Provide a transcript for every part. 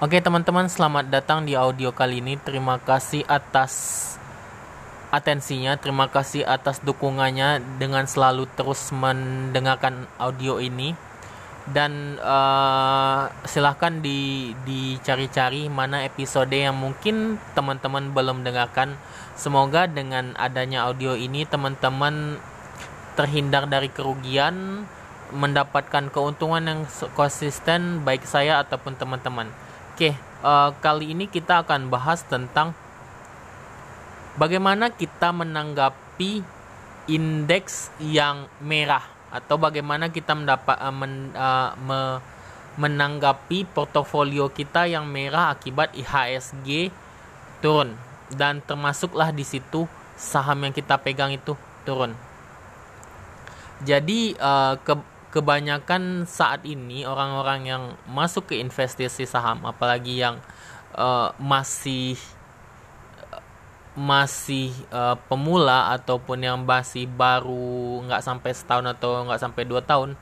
Oke teman-teman, selamat datang di audio kali ini. Terima kasih atas atensinya, terima kasih atas dukungannya dengan selalu terus mendengarkan audio ini. Dan uh, silahkan di dicari-cari mana episode yang mungkin teman-teman belum dengarkan. Semoga dengan adanya audio ini teman-teman terhindar dari kerugian, mendapatkan keuntungan yang konsisten baik saya ataupun teman-teman. Oke, uh, kali ini kita akan bahas tentang bagaimana kita menanggapi indeks yang merah atau bagaimana kita mendapat uh, men, uh, me, menanggapi portofolio kita yang merah akibat IHSG turun dan termasuklah di situ saham yang kita pegang itu turun. Jadi uh, ke kebanyakan saat ini orang-orang yang masuk ke investasi saham apalagi yang uh, masih masih uh, pemula ataupun yang masih baru nggak sampai setahun atau nggak sampai dua tahun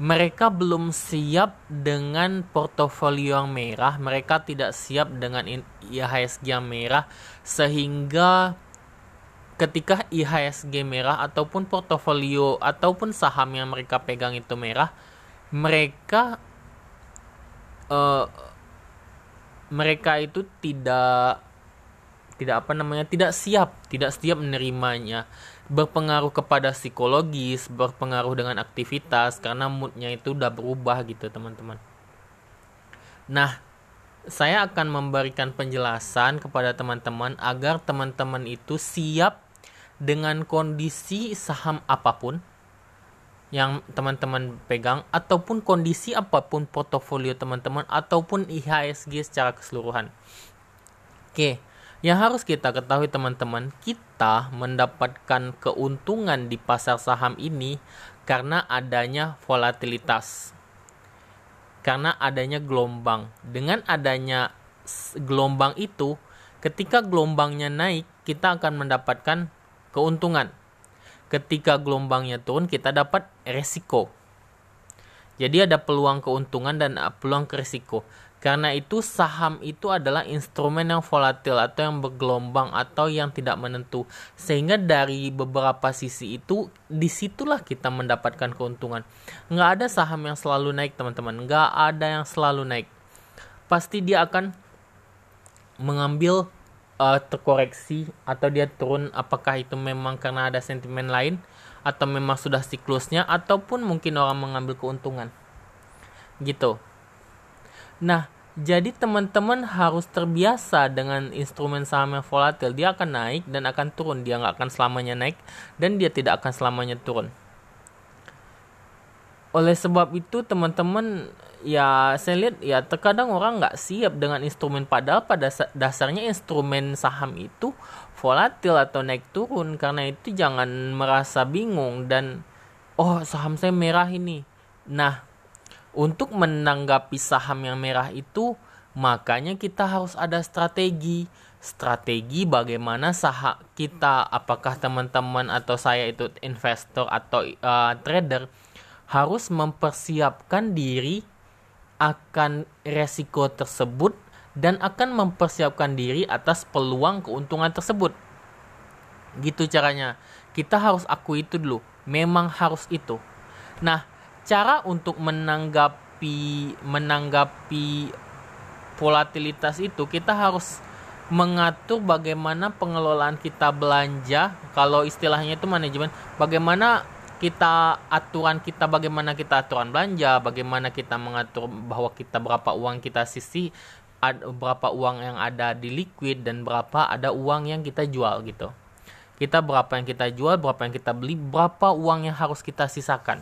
mereka belum siap dengan portofolio yang merah. Mereka tidak siap dengan IHSG yang merah sehingga ketika IHSG merah ataupun portofolio ataupun saham yang mereka pegang itu merah, mereka uh, mereka itu tidak tidak apa namanya tidak siap tidak siap menerimanya. Berpengaruh kepada psikologis berpengaruh dengan aktivitas karena moodnya itu udah berubah gitu teman-teman. Nah saya akan memberikan penjelasan kepada teman-teman agar teman-teman itu siap dengan kondisi saham apa pun yang teman-teman pegang ataupun kondisi apa pun portofolio teman-teman ataupun IHSG secara keseluruhan. Oke, yang harus kita ketahui teman-teman, kita mendapatkan keuntungan di pasar saham ini karena adanya volatilitas. Karena adanya gelombang. Dengan adanya gelombang itu, ketika gelombangnya naik, kita akan mendapatkan keuntungan. Ketika gelombangnya turun, kita dapat resiko. Jadi ada peluang keuntungan dan peluang resiko. Karena itu saham itu adalah instrumen yang volatil atau yang bergelombang atau yang tidak menentu. Sehingga dari beberapa sisi itu di situlah kita mendapatkan keuntungan. Nggak ada saham yang selalu naik teman-teman. Nggak ada yang selalu naik. Pasti dia akan mengambil uh, terkoreksi atau dia turun apakah itu memang karena ada sentimen lain atau memang sudah siklusnya ataupun mungkin orang mengambil keuntungan. Gitu. Nah jadi teman-teman harus terbiasa dengan instrumen saham yang volatil. Dia akan naik dan akan turun. Dia nggak akan selamanya naik dan dia tidak akan selamanya turun oleh sebab itu teman-teman ya saya lihat ya terkadang orang nggak siap dengan instrumen. Padahal pada dasarnya instrumen saham itu volatil atau naik turun. Karena itu jangan merasa bingung dan oh saham saya merah ini. Nah untuk menanggapi saham yang merah itu makanya kita harus ada strategi. Strategi bagaimana saham kita apakah teman-teman atau saya itu investor atau uh, trader harus mempersiapkan diri akan resiko tersebut dan akan mempersiapkan diri atas peluang keuntungan tersebut. Gitu caranya. Kita harus akui itu dulu. Memang harus itu. Nah, cara untuk menanggapi menanggapi volatilitas itu kita harus mengatur bagaimana pengelolaan kita belanja kalau istilahnya itu manajemen bagaimana kita aturan kita bagaimana kita aturan belanja, bagaimana kita mengatur bahwa kita berapa uang kita sisi, berapa uang yang ada di liquid dan berapa ada uang yang kita jual gitu. Kita berapa yang kita jual, berapa yang kita beli, berapa uang yang harus kita sisakan.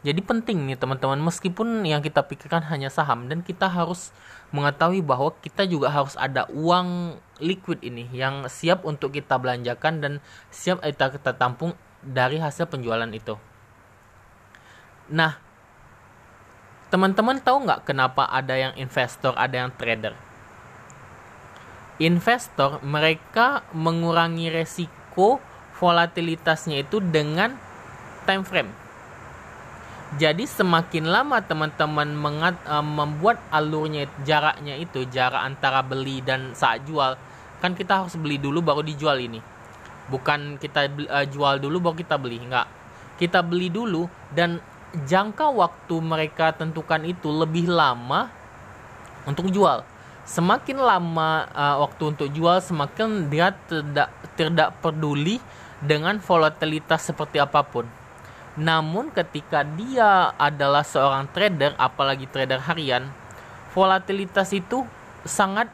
Jadi penting nih teman-teman meskipun yang kita pikirkan hanya saham dan kita harus mengetahui bahwa kita juga harus ada uang liquid ini yang siap untuk kita belanjakan dan siap kita, kita tampung dari hasil penjualan itu. Nah, teman-teman tahu nggak kenapa ada yang investor, ada yang trader? Investor mereka mengurangi resiko volatilitasnya itu dengan time frame. Jadi semakin lama teman-teman uh, membuat alurnya jaraknya itu jarak antara beli dan saat jual, kan kita harus beli dulu baru dijual ini. Bukan kita uh, jual dulu baru kita beli, enggak. Kita beli dulu dan jangka waktu mereka tentukan itu lebih lama untuk jual. Semakin lama uh, waktu untuk jual, semakin dia tidak tidak peduli dengan volatilitas seperti apa pun namun ketika dia adalah seorang trader, apalagi trader harian, volatilitas itu sangat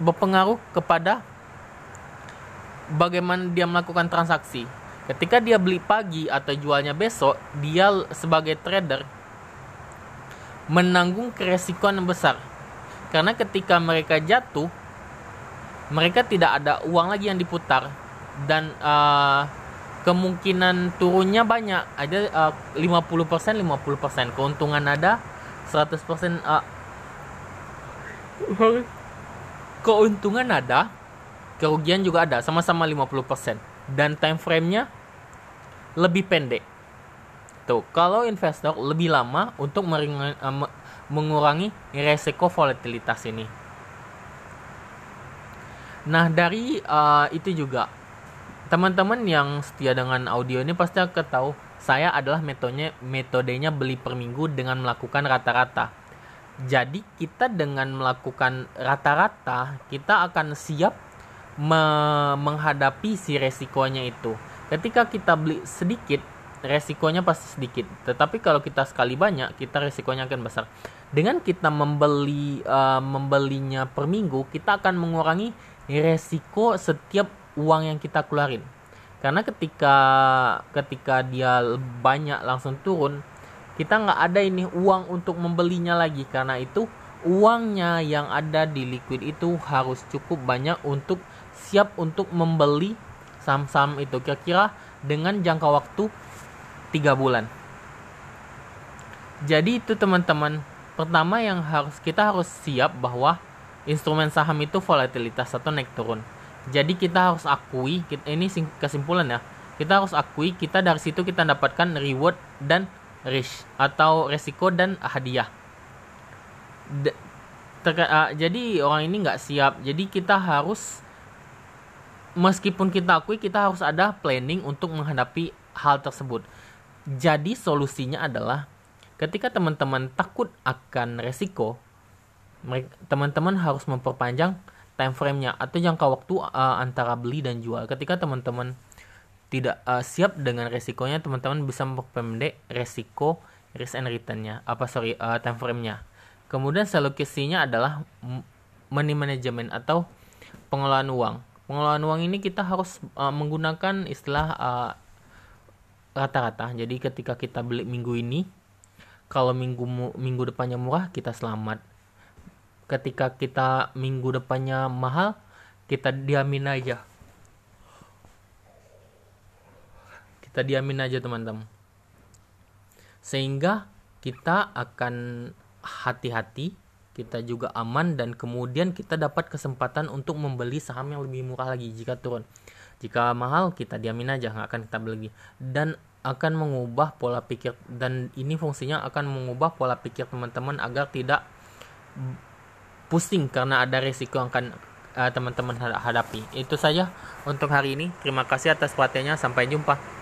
berpengaruh kepada bagaimana dia melakukan transaksi. Ketika dia beli pagi atau jualnya besok, dia sebagai trader menanggung keresikoan yang besar. Karena ketika mereka jatuh, mereka tidak ada uang lagi yang diputar dan uh, kemungkinan turunnya banyak ada uh, 50% 50% keuntungan ada 100% uh, keuntungan ada kerugian juga ada sama-sama 50% dan time frame-nya lebih pendek. Tuh kalau investor lebih lama untuk uh, mengurangi resiko volatilitas ini. Nah dari uh, itu juga Teman-teman yang setia dengan audio ini pasti akan tahu saya adalah metodenya metodenya beli per minggu dengan melakukan rata-rata. Jadi kita dengan melakukan rata-rata kita akan siap me menghadapi si resikonya itu. Ketika kita beli sedikit, resikonya pasti sedikit. Tetapi kalau kita sekali banyak, kita resikonya akan besar. Dengan kita membeli uh, membelinya per minggu, kita akan mengurangi resiko setiap uang yang kita keluarin karena ketika ketika dia banyak langsung turun kita nggak ada ini uang untuk membelinya lagi karena itu uangnya yang ada di liquid itu harus cukup banyak untuk siap untuk membeli saham-saham itu kira-kira dengan jangka waktu tiga bulan jadi itu teman-teman pertama yang harus kita harus siap bahwa instrumen saham itu volatilitas atau naik turun jadi kita harus akui, ini kesimpulan ya. Kita harus akui kita dari situ kita dapatkan reward dan risk atau resiko dan hadiah. Uh, jadi orang ini nggak siap. Jadi kita harus meskipun kita akui kita harus ada planning untuk menghadapi hal tersebut. Jadi solusinya adalah ketika teman-teman takut akan resiko, teman-teman harus memperpanjang time frame-nya atau jangka waktu uh, antara beli dan jual. Ketika teman-teman tidak uh, siap dengan resikonya, teman-teman bisa memperpendek resiko risk and return-nya. Apa sorry uh, time frame-nya. Kemudian solusinya adalah money management atau pengelolaan uang. Pengelolaan uang ini kita harus uh, menggunakan istilah rata-rata. Jadi ketika kita beli minggu ini, kalau minggu minggu depannya murah kita selamat. Ketika kita minggu depannya mahal kita diamin aja. Kita diamin aja teman-teman. Sehingga kita akan hati-hati kita juga aman dan kemudian kita dapat kesempatan untuk membeli saham yang lebih murah lagi jika turun jika mahal kita diamin aja nggak akan kita beli dan akan mengubah pola pikir dan ini fungsinya akan mengubah pola pikir teman-teman agar tidak pusing karena ada resiko yang akan uh, teman-teman hadapi. Itu saja untuk hari ini. Terima kasih atas perhatiannya. Sampai jumpa.